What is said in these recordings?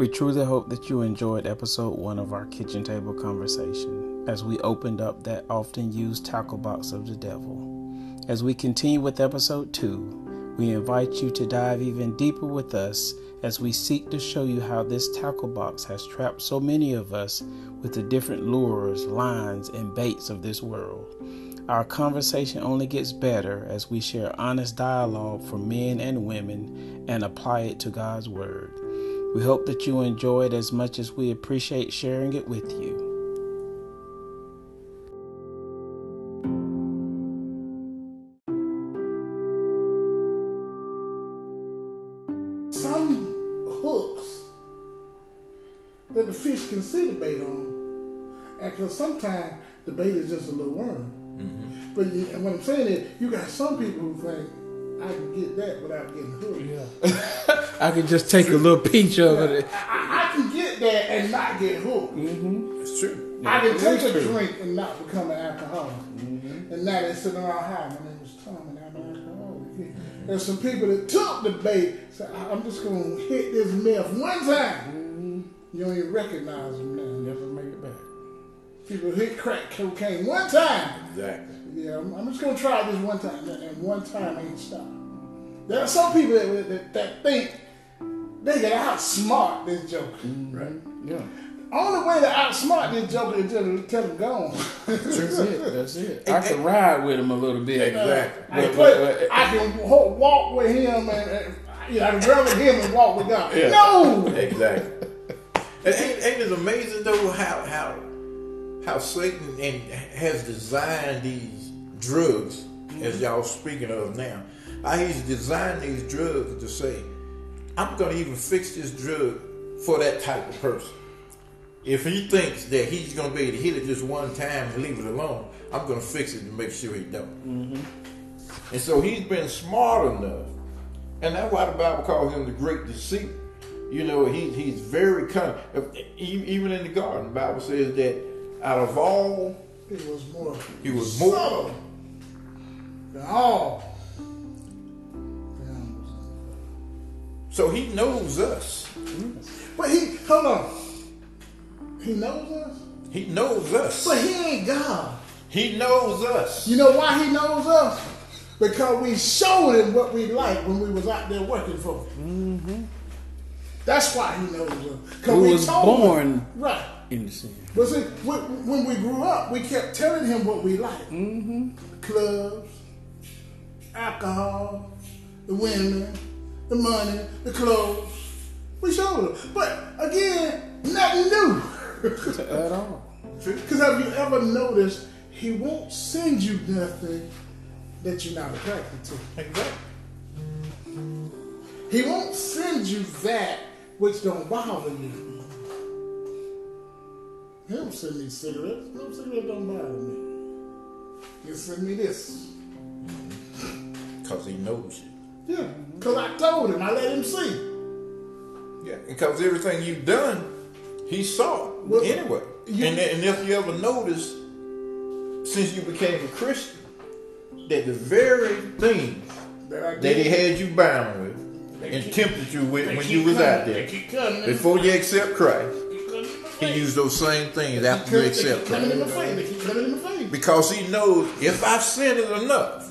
We truly hope that you enjoyed episode one of our kitchen table conversation as we opened up that often used tackle box of the devil. As we continue with episode two, we invite you to dive even deeper with us as we seek to show you how this tackle box has trapped so many of us with the different lures, lines, and baits of this world. Our conversation only gets better as we share honest dialogue for men and women and apply it to God's Word. We hope that you enjoy it as much as we appreciate sharing it with you. Some hooks that the fish can see the bait on, and because sometimes the bait is just a little worm. Mm-hmm. But you, and what I'm saying is, you got some people who think I can get that without getting hooked. Yeah. I could just take a little pinch of it. I, I can get that and not get hooked. Mm-hmm. It's true. I can it take a true. drink and not become an alcoholic. Mm-hmm. And now they're sitting around high. My name is Tom and I'm an alcoholic. There's some people that took the bait. So I- I'm just going to hit this meth one time. Mm-hmm. You don't even recognize them now. Never make it back. People hit crack cocaine one time. Exactly. Yeah, I'm, I'm just going to try this one time. And and one time ain't stop. There are some people that, that, that think they can outsmart this joker. Mm-hmm. Right. Yeah. Only way to outsmart this joker is just to tell him go on. That's it. That's it. I can ride with him a little bit. Exactly. I can, But- but- but- I can walk with him and, and you know, I'd rather him and walk with God. Yeah. No! Exactly. And ain't, ain't it amazing though how how how Satan and has designed these drugs, as mm-hmm. y'all speaking of now, how he's designed these drugs to say, I'm gonna even fix this drug for that type of person. If he thinks that he's gonna be able to hit it just one time and leave it alone, I'm gonna fix it to make sure he don't. Mm-hmm. And so he's been smart enough, and that's why the Bible calls him the great deceit. You know, he, he's very cunning. Even in the garden, the Bible says that out of all, It was more he was more. subtle than all. So he knows us. But he, hold on. He knows us? He knows us. But he ain't God. He knows us. You know why he knows us? Because we showed him what we like when we was out there working for him. That's why he knows us. 'Cause Who we was told him- born right. in the sin. But see, when when we grew up, we kept telling him what we like: Mm-hmm. Clubs, alcohol, the women, the money, the clothes. We showed him. But again, nothing new. At all. Because have you ever noticed he won't send you nothing that you're not attracted to. Exactly. He won't send you that which don't bother you. He don't send me cigarettes. No cigarettes don't bother me. He'll send me this. Because he knows you. Yeah, because I told him. I let him see. Yeah. Because everything you've done, he saw Well, anyway. you- and, and if you ever noticed, since you became a Christian, that the very things That that he had you bound with and keep- tempted you with when you was coming. out there. Before you accept Christ, Keep coming in my he used those same things They after you accept Christ. my face. They keep coming in my face. Because he knows if I've sinned enough,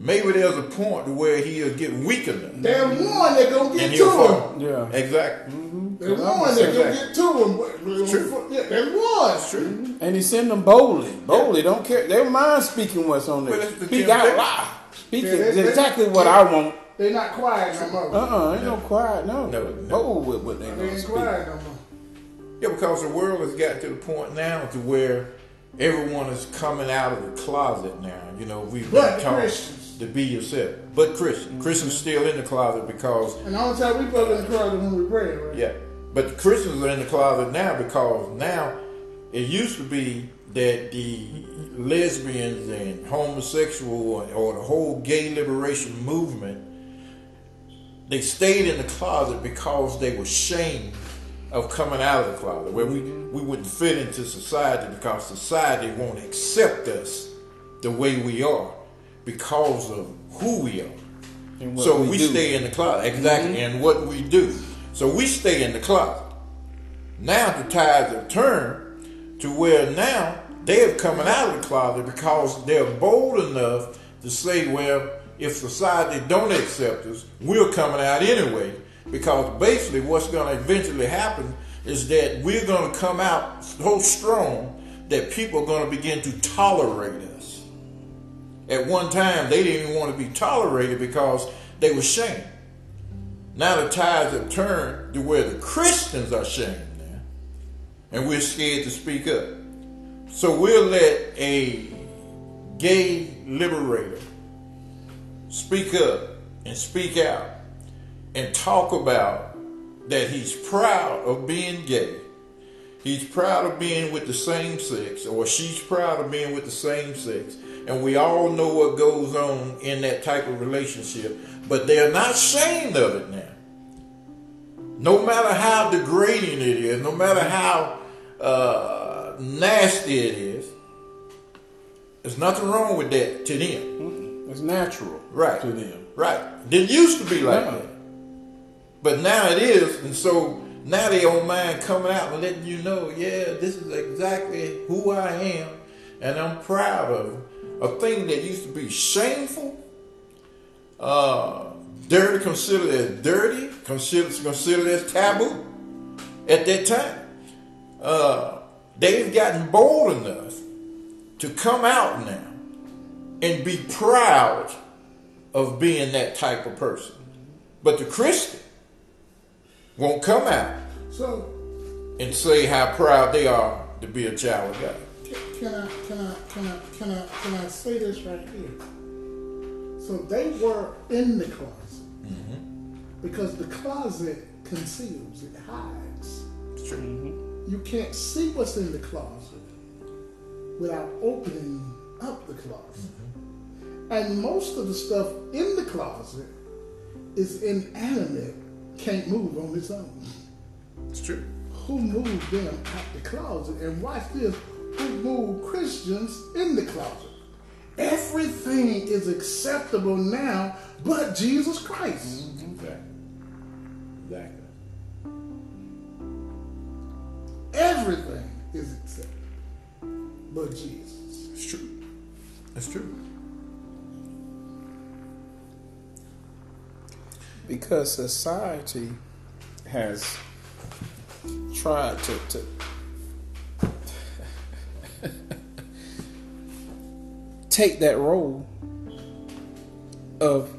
maybe there's a point to where he'll get weak enough. There's one that gonna get to fall. him. Yeah. Exactly. Mm-hmm. There's one that gonna get to him. True. Yeah, there's one. True. Mm-hmm. And he send them boldly. Boldly. Don't care. They don't mind speaking what's on there. that's the Speak Tim out loud. Speak Yeah, it. they- It's they- exactly what I want. They're not quiet no more. Uh-uh. Ain't no quiet. No. No, no. Bold with what they They ain't speak. quiet no more. Yeah, because the world has got to the point now to where everyone is coming out of the closet now. You know, we've But been taught Christians. To be yourself. But Christian, Christians still in the closet because And all the time we go in the closet when we pray, right? Yeah, but the Christians are in the closet now because now it used to be that the lesbians and homosexual or the whole gay liberation movement they stayed in the closet because they were ashamed of coming out of the closet where we we wouldn't fit into society because society won't accept us the way we are because of who we are And what so we we, stay in the closet exactly mm-hmm. and what we do So we stay in the closet. Now the tides have turned to where now they are coming out of the closet because they're bold enough to say, well, if society don't accept us, we're coming out anyway. Because basically what's going to eventually happen is that we're going to come out so strong that people are going to begin to tolerate us. At one time, they didn't even want to be tolerated because they were shamed. Now the tides have turned to where the Christians are shamed now, and we're scared to speak up. So we'll let a gay liberator speak up and speak out and talk about that he's proud of being gay. He's proud of being with the same sex, or she's proud of being with the same sex. And we all know what goes on in that type of relationship, but they're not ashamed of it now. No matter how degrading it is, no matter how uh, nasty it is, there's nothing wrong with that to them. It's natural, Right. to them. Right. Didn't used to be like No. that. But now it is, and so now they don't mind coming out and letting you know, yeah, this is exactly who I am, and I'm proud of it. A thing that used to be shameful, uh, dirty, considered as dirty, considered considered as taboo at that time. Uh, they've gotten bold enough to come out now and be proud of being that type of person. But the Christian won't come out So and say how proud they are to be a child of God. Can I can I can I can I can I say this right here? So they were in the closet mm-hmm. because the closet conceals, it hides. It's true. You can't see what's in the closet without opening up the closet. Mm-hmm. And most of the stuff in the closet is inanimate, can't move on its own. It's true. Who moved them out the closet? And watch this who moved Christians in the closet? Everything is acceptable now but Jesus Christ. Mm-hmm. Exactly. Exactly. Everything is acceptable but Jesus. It's true. It's true. because society has tried to, to take that role of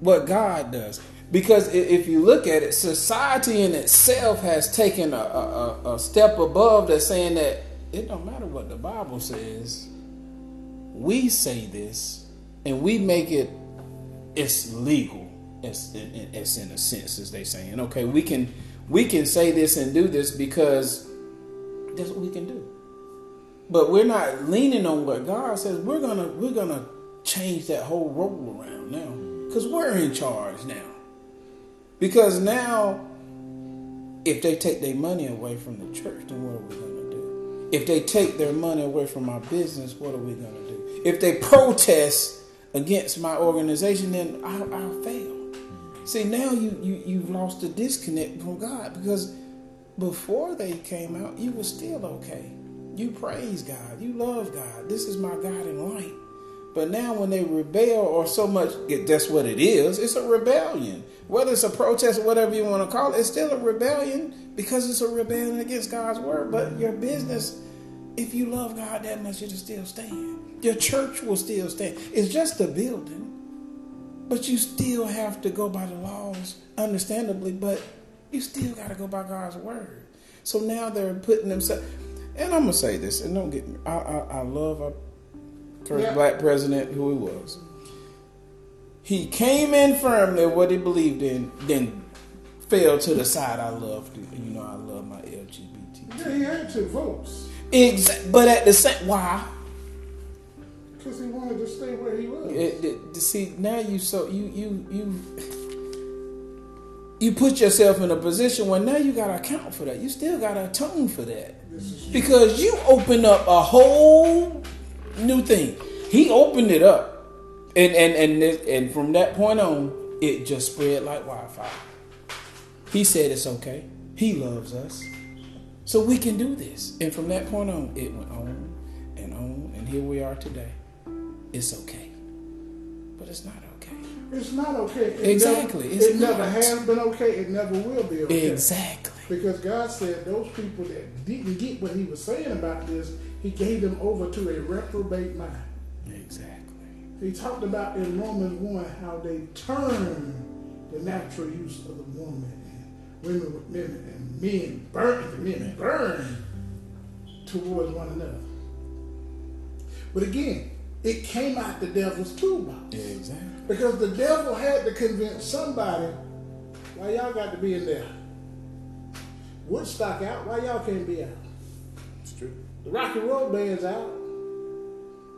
what God does. Because if you look at it, society in itself has taken a, a, a- step above that saying that it don't matter what the Bible says. We say this and we make it it's legal. It's, it- it's in a sense, as they saying, okay, we can we can say this and do this because that's what we can do. But we're not leaning on what God says. We're gonna we're gonna change that whole role around now because we're in charge now. Because now, if they take their money away from the church, then what are we gonna do? If they take their money away from our business, what are we gonna do? If they protest against my organization, then I'll, I'll fail. See, now you, you, you've lost the disconnect from God because before they came out, you were still okay. You praise God. You love God. This is my God and light. But now when they rebel or so much, that's what it is. It's a rebellion. Whether it's a protest or whatever you want to call it, it's still a rebellion because it's a rebellion against God's word. But your business, if you love God that much, it'll still stand. Your church will still stand. It's just a building. But you still have to go by the laws, understandably, but you still got to go by God's word. So now they're putting themselves, and I'm going to say this, and don't get me, I, I, I love our first Yeah. black president, who he was. He came in firmly in what he believed in, then fell to the side. I love, you know, I love my LGBT. Yeah, he had two votes Exact, but at the same, why? because he wanted to stay where he was. It, it, see now you so you you you you put yourself in a position where now you got to account for that. You still got to atone for that This is true. Because you open up a whole new thing. He opened it up, and and and and from that point on, it just spread like wildfire. He said it's okay. He loves us. So we can do this. And from that point on, it went on and on, and here we are today. It's okay. But it's not okay. It's not okay. It exactly. Never, it not. never has been okay. It never will be okay. Exactly. Because God said those people that didn't get what He was saying about this, He gave them over to a reprobate mind. Exactly. He talked about in Romans 1 how they turned the natural use of the woman and women, men, and men burn, men burn towards one another. But again, it came out the devil's toolbox. Yeah, exactly. Because the devil had to convince somebody why y'all got to be in there. Woodstock out, why y'all can't be out? It's true. The rock and roll band's out.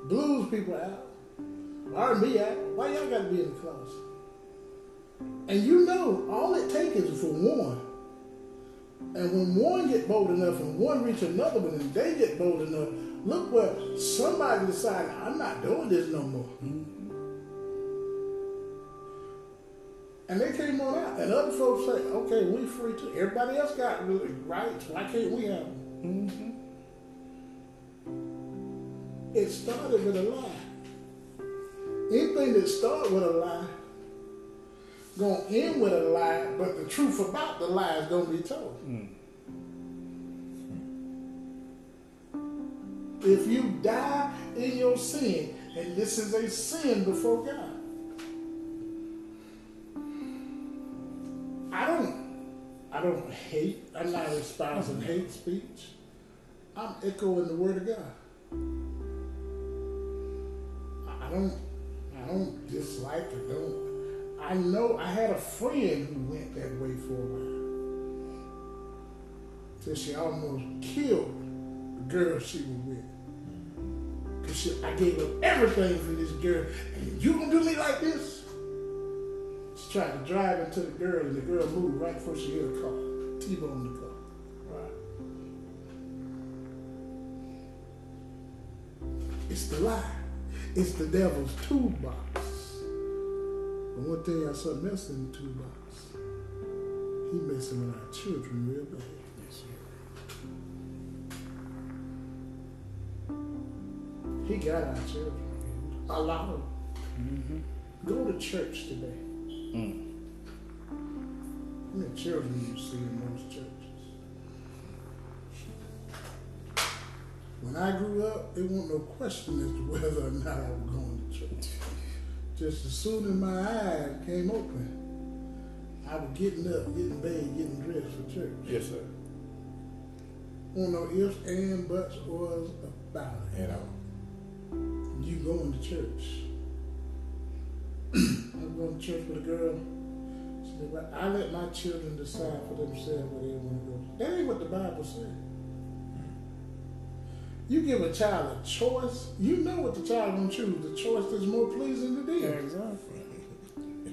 Blues people out. R&B out. Why y'all got to be in the closet? And you know, all it takes is for one. And when one get bold enough and one reach another one and they get bold enough, look what somebody decided, I'm not doing this no more. Mm-hmm. And they came on out. And other folks say, okay, we free too. Everybody else got rights. Why can't we have them? Mm-hmm. It started with a lie. Anything that starts with a lie, gonna end with a lie, but the truth about the lie is gonna be told. Mm. If you die in your sin, and this is a sin before God, I don't hate. I'm not espousing hate speech. I'm echoing the word of God. I- don't, I don't dislike it. Don't. I know I had a friend who went that way for a while. Till she almost killed the girl she was with. Cause she, I gave up everything for this girl, and you gonna do me like this? Tried to drive into the girl, and the girl moved right before she hit a car. T-boned the car. Right. It's the lie. It's the devil's toolbox. But one thing I saw messing in the toolbox. He messing with our children real bad. He got our children. A lot of them. Mm-hmm. Go to church today. Mm. How many children you see in most churches? When I grew up, there wasn't no question as to whether or not I was going to church. Just as soon as my eyes came open, I was getting up, getting bathed, getting dressed for church. Yes, sir. Won't no ifs, and buts, was about it. You know. You going to church. I was going to church with a girl. She said, "Well, I let my children decide for themselves where they want to go. That ain't what the Bible says. You give a child a choice, you know what the child gonna choose. The choice that's more pleasing to them. Exactly.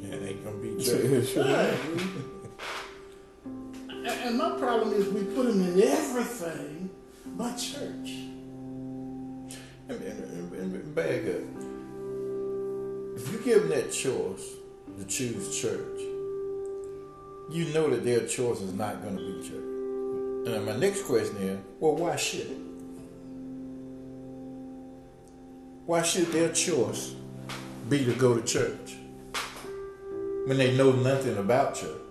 It ain't gonna be church. Right. And and my problem is we put them in everything but church. And, and, and, and back up. If you give them that choice to choose church, you know that their choice is not going to be church. And my next question is, well, why should it? Why should their choice be to go to church when they know nothing about church?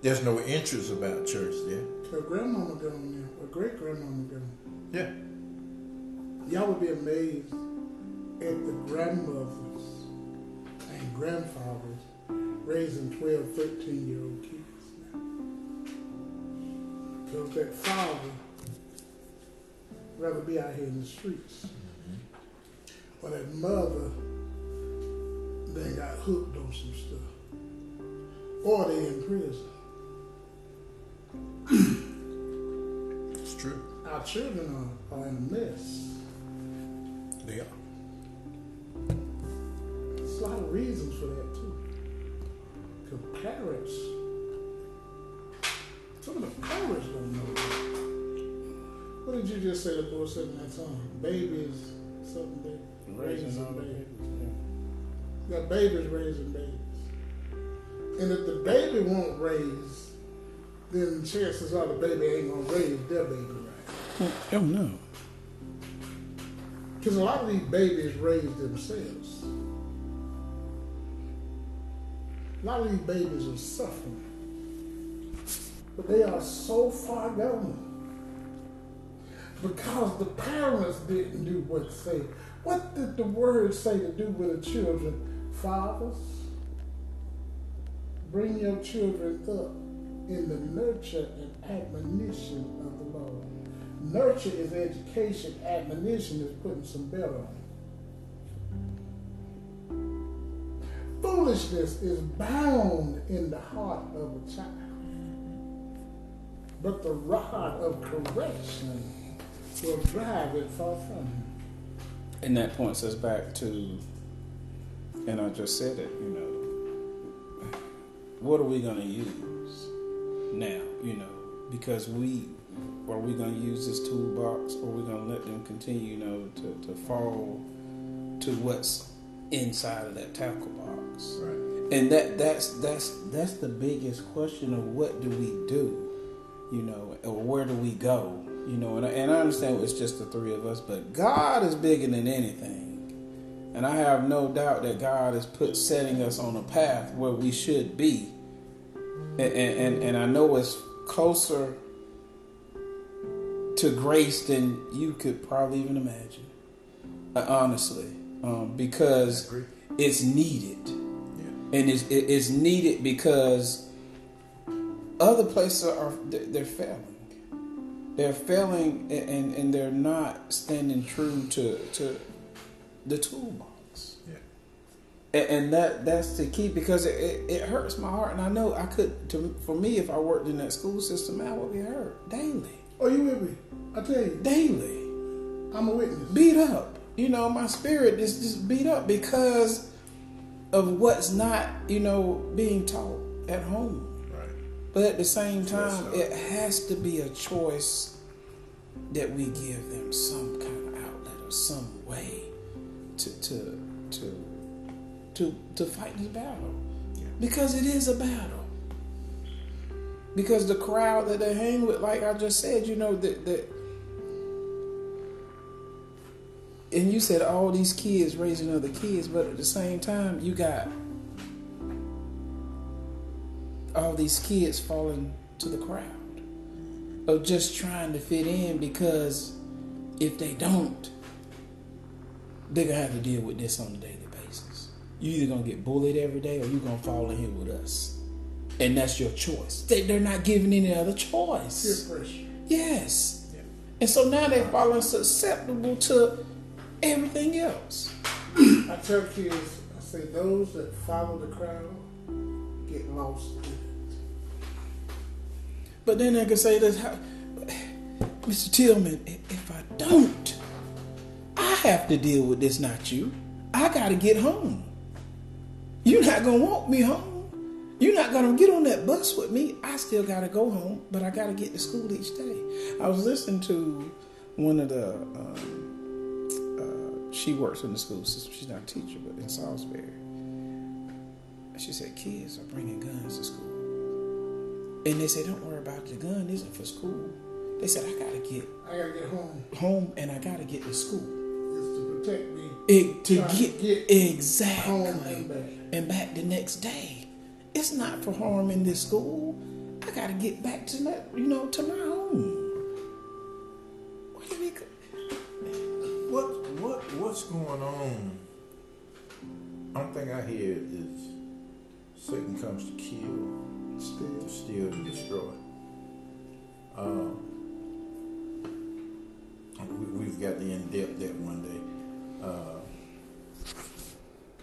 There's no interest about church there. Her grandmama gone there, her great grandmama gone. Yeah. Y'all would be amazed at the grandmothers and grandfathers raising 12, 13 year old kids now. Because that father rather be out here in the streets. Mm-hmm. Or that mother then got hooked on some stuff. Or they in prison. It's true. Our children are, are in a mess. They are. There's a lot of reasons for that too. Because parents, some of the parents don't know. What did you just say the boy said in that song? Babies, something baby. Raising all the babies. babies. You got babies raising babies. And if the baby won't raise then chances are the baby ain't gonna raise their baby right. Oh no. Because a lot of these babies raise themselves. A lot of these babies are suffering. But they are so far gone. Because the parents didn't do what say. What did the word say to do with the children? Fathers, bring your children up in the nurture and admonition of the Lord. Nurture is education, admonition is putting some better on. Foolishness is bound in the heart of a child. But the rod of correction will drive it far from him. And that points us back to, and I just said it, you know, what are we going to use now, you know, because we, are we going to use this toolbox or are we going to let them continue, you know, to, to fall to what's inside of that tackle box? Right. And that that's that's that's the biggest question of what do we do, you know, or where do we go, you know? And I, and I understand it's just the three of us, but God is bigger than anything, and I have no doubt that God has put setting us on a path where we should be, and and, and I know it's closer to grace than you could probably even imagine, uh, honestly, um, because it's needed. And it's, it's needed because other places are they're failing. They're failing and, and they're not standing true to, to the toolbox. Yeah. and, and that that's the key because it, it, it hurts my heart. And i know i could to, for me if i worked in that school system i would be hurt daily. Oh, you with me? I tell you, daily. I'm a witness. beat up. You know, my spirit is just beat up because of what's not, you know, being taught at home. Right. But at the same time, it has to be a choice that we give them some kind of outlet or some way to to to to to fight this battle. Yeah. Because it is a battle. Because the crowd that they hang with, like I just said, you know, that that and you said all these kids raising other kids, but at the same time, you got all these kids falling to the crowd of just trying to fit in because if they don't, they're gonna have to deal with this on a daily basis. You're either gonna get bullied every day or you're gonna fall in here with us, and that's your choice. They, they're not giving any other choice. Yes. Yeah. And so now they're falling susceptible to everything else. I tell kids, I say those that follow the crowd get lost. in it. But then I can say this, how- Mr. Tillman, if I don't, I have to deal with this, not you. I got to get home. You're not going to walk me home. You're not going to get on that bus with me. I still got to go home, but I got to get to school each day. I was listening to one of the, um, she works in the school system. She's not a teacher, but in Salisbury. She said, kids are bringing guns to school. And they said, don't worry about the gun This isn't for school. They said, I gotta get I gotta get home. home and I gotta get to school. It's to protect me It, to Trying to get, get exactly home and back. and back the next day. It's not for harm in this school. I gotta get back to that, you know, to my home. What's going on? Only thing I hear is Satan comes to kill, still. steal, and destroy. Um, we, we've got the in depth that one day. Uh,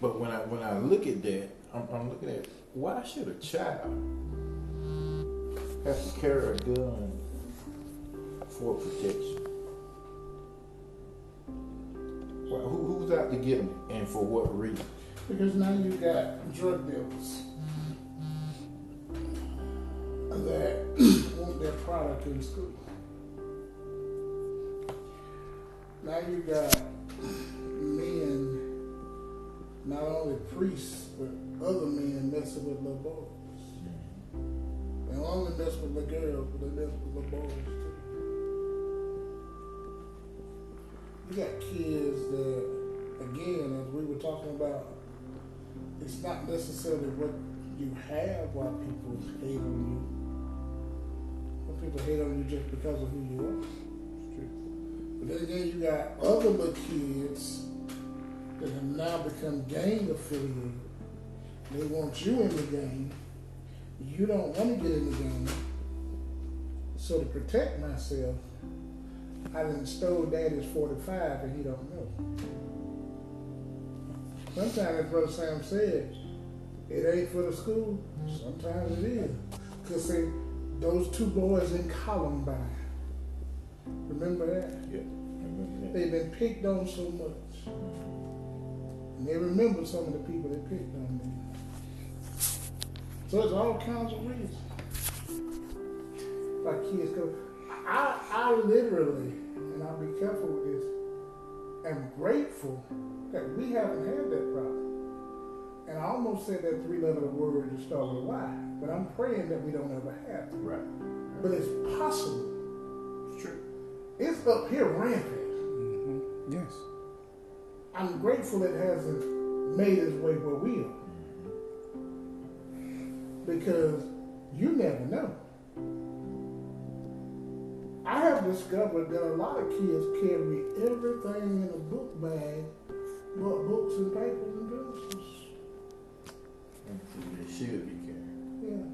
but when I when I look at that, I'm, I'm looking at why should a child have to carry a gun for protection? Who, who's out to get me, and for what reason? Because now you got drug dealers that want their product in school. Now you got men, not only priests, but other men messing with little boys. Mm-hmm. They only mess with the girls, but they mess with the boys too. You got kids that, again, as we were talking about, it's not necessarily what you have why people hate on you. Some people hate on you just because of who you are. But then again, you got other little kids that have now become gang affiliated. They want you in the game. You don't want to get in the game. So to protect myself, I done stole daddy's 45 and he don't know. Sometimes, as Brother Sam said, it ain't for the school. Sometimes it is. Because see, those two boys in Columbine, remember that? Yeah. They've been picked on so much. And they remember some of the people they picked on them. So it's all kinds of reasons. Like kids go. I, I literally, and I'll be careful with this, am grateful that we haven't had that problem. And I almost said that three letter word to start with a Y, but I'm praying that we don't ever have it. Right. But it's possible. It's true. It's up here rampant. Mm-hmm. Yes. I'm grateful it hasn't made its way where we are. Because you never know. Discovered that a lot of kids carry everything in a book bag but books and papers and pencils. They should be carrying.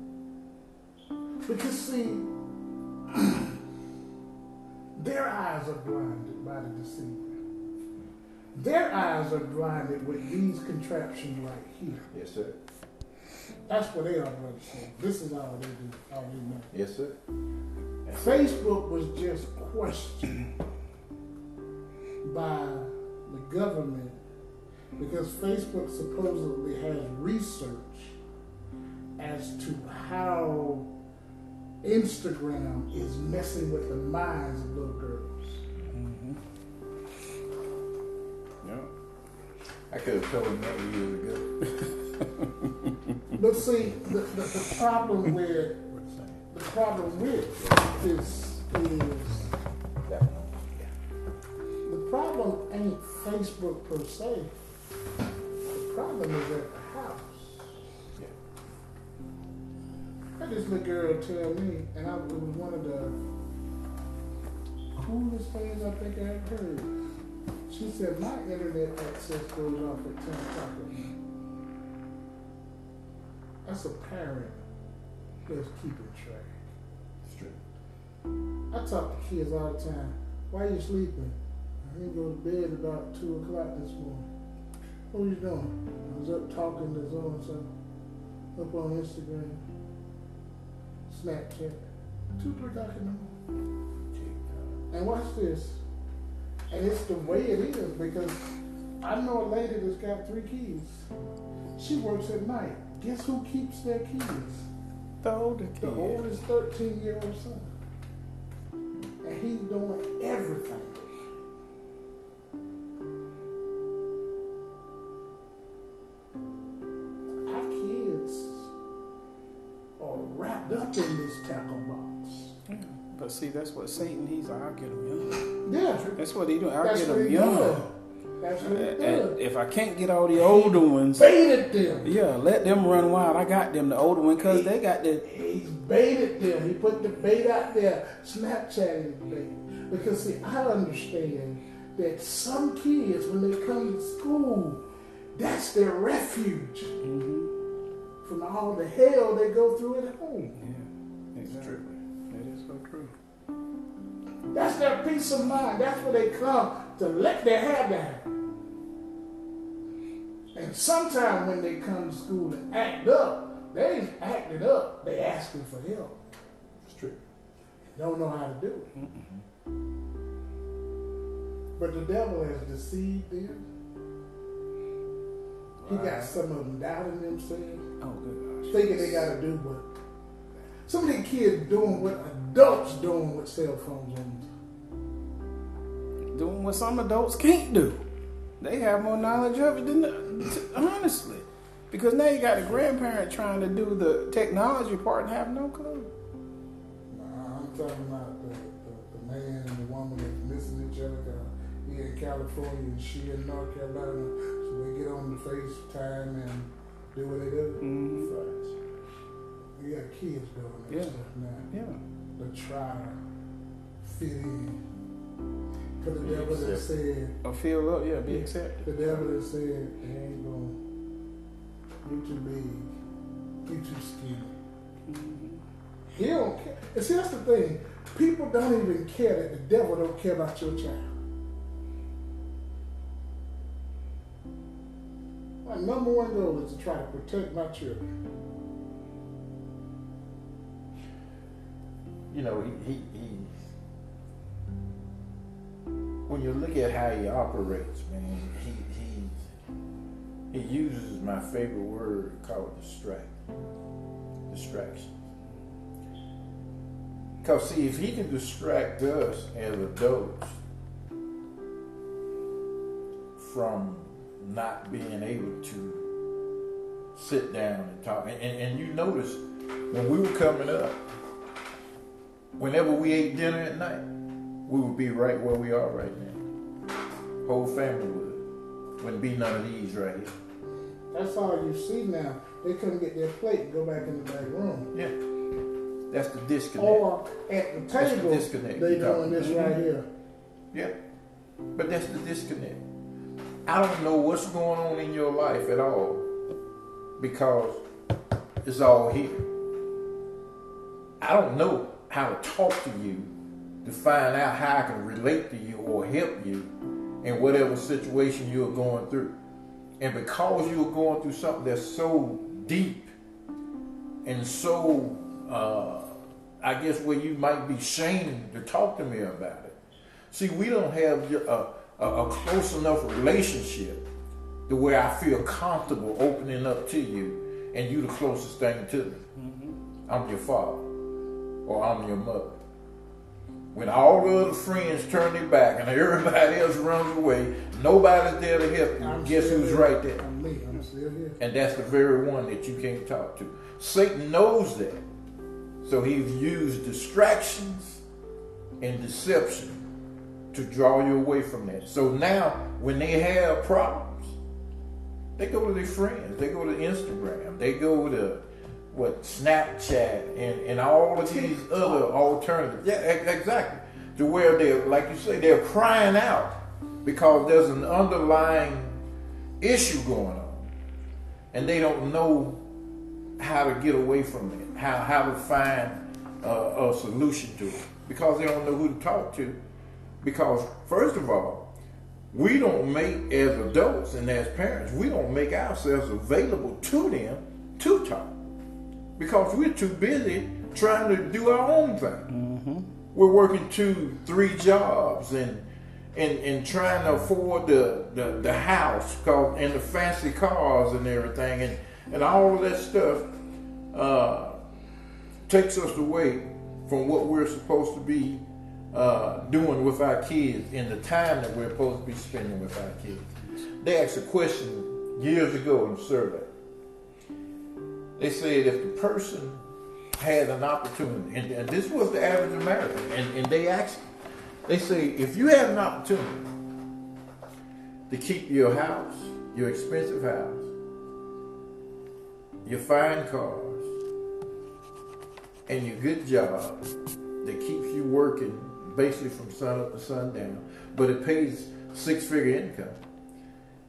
Yeah. Because see, their eyes are blinded by the deceiver. Their eyes are blinded with these contraptions right here. Yes, sir. That's what they are, brother. This is all they do, all they know. Yes, sir. Facebook was just questioned by the government because Facebook supposedly has research as to how Instagram is messing with the minds of little girls. Mm-hmm. Yeah. I could have told him that years ago. But see, the, the, the problem with the problem with this is the problem ain't Facebook per se. The problem is at the house. Yeah. I this little girl tell me, and I, it was one of the coolest things I think I ever heard. She said, My internet access goes off at 10 o'clock at night. That's a parent that's keeping track. I talk to kids all the time. Why are you sleeping? I didn't go to bed about 2 o'clock this morning. What were you doing? I was up talking to so and so, up on Instagram, Snapchat. 2, 3 o'clock in the morning. And watch this. And it's the way it is because I know a lady that's got three kids. She works at night. Guess who keeps their kids? The older kid. The oldest 13 year old son. He's doing everything. Our kids are wrapped up in this tackle box. Yeah. But see, that's what Satan, he's I'll get him young. Yeah, That's what he do. I'll that's get him young. does. That's And if I can't get all the older ones, Baited them. yeah, let them run wild. I got them, the older one, because they got the. Baited them. He put the bait out there. Snapchatting the bait. Because see, I understand that some kids, when they come to school, that's their refuge Mm-hmm. from all the hell they go through at home. Yeah, exactly. That is so true. That's their peace of mind. That's where they come to let their hair down. And sometimes when they come to school and act up, they ain't acting up. They asking for help. It's true. Don't know how to do it. But the devil has deceived them. He got some of them doubting themselves, Oh, good gosh. thinking they got to do what. Some of these kids doing what adults doing with cell phones on. Doing what some adults can't do. They have more knowledge of it than the, honestly. Because now you got a grandparent trying to do the technology part and have no clue. Nah, I'm talking about the, the, the man and the woman that's missing each other. He in California and she in North Carolina. So we get on the FaceTime and do what they do. Mm-hmm. We got kids doing that Yeah. stuff now. Yeah. To try to fit in. Because the Be devil that accepted. said, Or feel up, yeah, be accepted. the devil that said, they ain't gonna, you too big, you too skinny. Mm-hmm. He don't care. And see, that's the thing. People don't even care that the devil don't care about your child. My number one goal is to try to protect my children. you know, he, he, he when you look at how he operates, man, he, uses my favorite word called distract, distraction. Because see, if he can distract us as adults from not being able to sit down and talk, and, and, and you notice when we were coming up, whenever we ate dinner at night, we would be right where we are right now. Whole family would. Wouldn't be none of these right here. That's all you see now. They couldn't get their plate and go back in the back room. Yeah. That's the disconnect. Or at the That's the table, disconnect they doing this talking right here. Yeah. But that's the disconnect. I don't know what's going on in your life at all because it's all here. I don't know how to talk to you to find out how I can relate to you or help you in whatever situation you're going through. And because you're going through something that's so deep and so, uh, I guess, where you might be shamed to talk to me about it. See, we don't have a, a, a close enough relationship to where I feel comfortable opening up to you, and you the closest thing to me. I'm your father, or I'm your mother. When all the other friends turn their back and everybody else runs away, nobody's there to help you. I'm Guess who's here. right there? I'm me. I'm still here. And that's the very one that you can't talk to. Satan knows that. So he's used distractions and deception to draw you away from that. So now when they have problems, they go to their friends, they go to Instagram, they go to what Snapchat and, and all of these other alternatives. Yeah, ex- exactly. To where they're like you say, they're crying out because there's an underlying issue going on and they don't know how to get away from it, how how to find uh, a solution to it, because they don't know who to talk to. Because first of all, we don't make as adults and as parents, we don't make ourselves available to them to talk, because we're too busy trying to do our own thing. We're working two, three jobs and. And, and trying to afford the, the, the house 'cause- and the fancy cars and everything and, and all of that stuff uh, takes us away from what we're supposed to be uh, doing with our kids in the time that we're supposed to be spending with our kids. They asked a question years ago in a survey. They said if the person had an opportunity, and, and this was the average American, and, and they asked, they say if you had an opportunity to keep your house, your expensive house, your fine cars, and your good job that keeps you working basically from sun up to sundown, but it pays six figure income.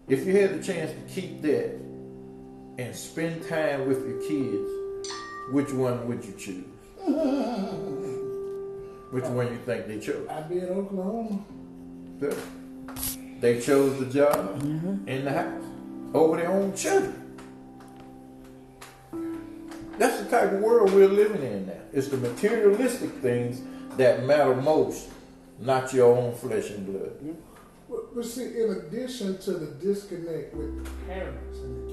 If you had the chance to keep that and spend time with your kids, which one would you choose? Which one you think they chose? I'd be in Oklahoma. So, They chose the job in the house over their own children. That's the type of world we're living in now. It's the materialistic things that matter most, not your own flesh and blood. But, but see, in addition to the disconnect with the parents and the kids,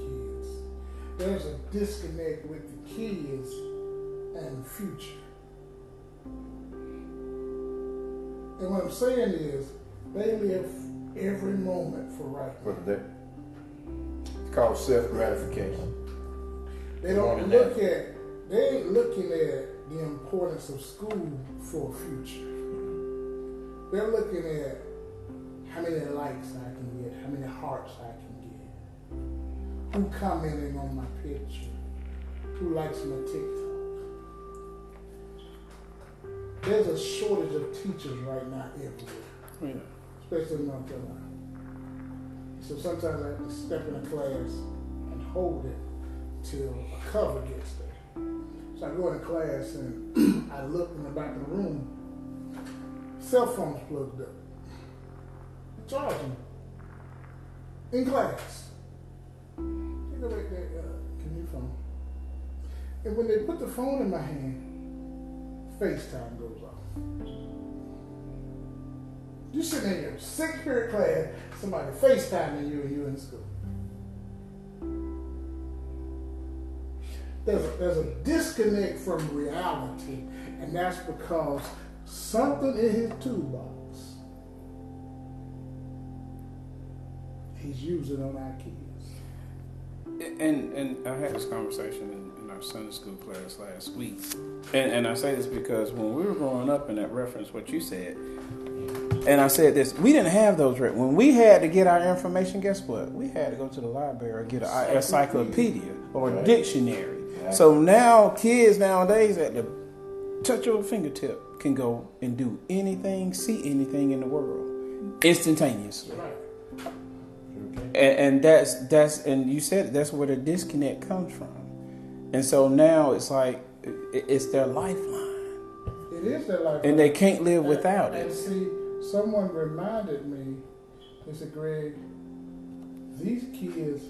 there's a disconnect with the kids and the future. And what I'm saying is, they live every moment for right that. It's called self gratification. They don't look at. They ain't looking at the importance of school for a future. They're looking at how many likes I can get, how many hearts I can get, who commenting on my picture, who likes my TikTok. There's a shortage of teachers right now everywhere, yeah. especially in North Carolina. So sometimes I have to step in a class and hold it till a cover gets there. So I go into class and I look in the back of the room, cell phones plugged up, charging in class. Go back there, uh, phone? And when they put the phone in my hand, FaceTime goes off. You sitting in your sixth period class, somebody FaceTiming you and you in school. There's a, there's a disconnect from reality, and that's because something in his toolbox he's using on our kids. And and I had this conversation in, in our Sunday school class last week, and and I say this because when we were growing up, and that reference what you said, and I said this, we didn't have those. When we had to get our information, guess what? We had to go to the library or get an encyclopedia or a dictionary. So now kids nowadays at the touch of a fingertip can go and do anything, see anything in the world instantaneously. And, and that's that's and you said that's where the disconnect comes from. And so now it's like it's their lifeline. It is their lifeline. And they can't live without and, it. And see, someone reminded me, they said, Greg, these kids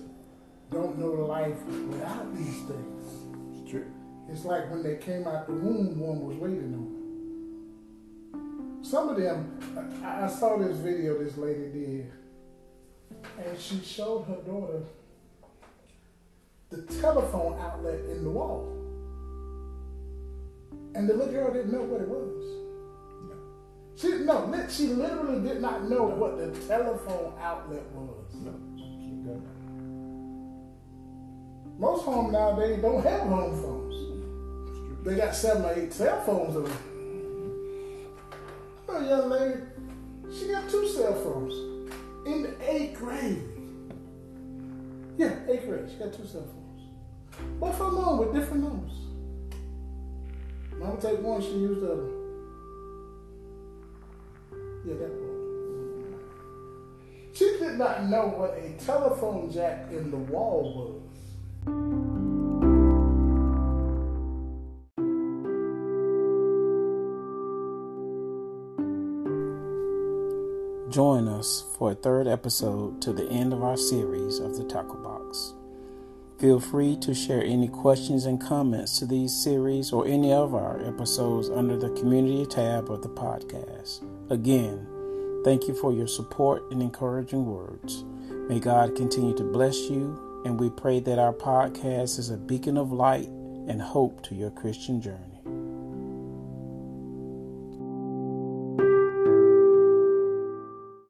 don't know life without these things. It's true. It's like when they came out the womb, one was waiting on them. Some of them, I, I saw this video this lady did, and she showed her daughter the telephone outlet in the wall. And the little girl didn't know what it was. She no, she literally did not know what the telephone outlet was. No. Most homes nowadays don't have home phones. They got seven or eight cell phones of them. A young lady, she got two cell phones in the eighth grade. Yeah, eighth grade. She got two cell phones. Both them on with different numbers. Mama take one, she used the other. Yeah, that one. She did not know what a telephone jack in the wall was. Join us for a third episode to the end of our series of the Tackle Box. Feel free to share any questions and comments to these series or any of our episodes under the community tab of the podcast. Again, thank you for your support and encouraging words. May God continue to bless you, and we pray that our podcast is a beacon of light and hope to your Christian journey.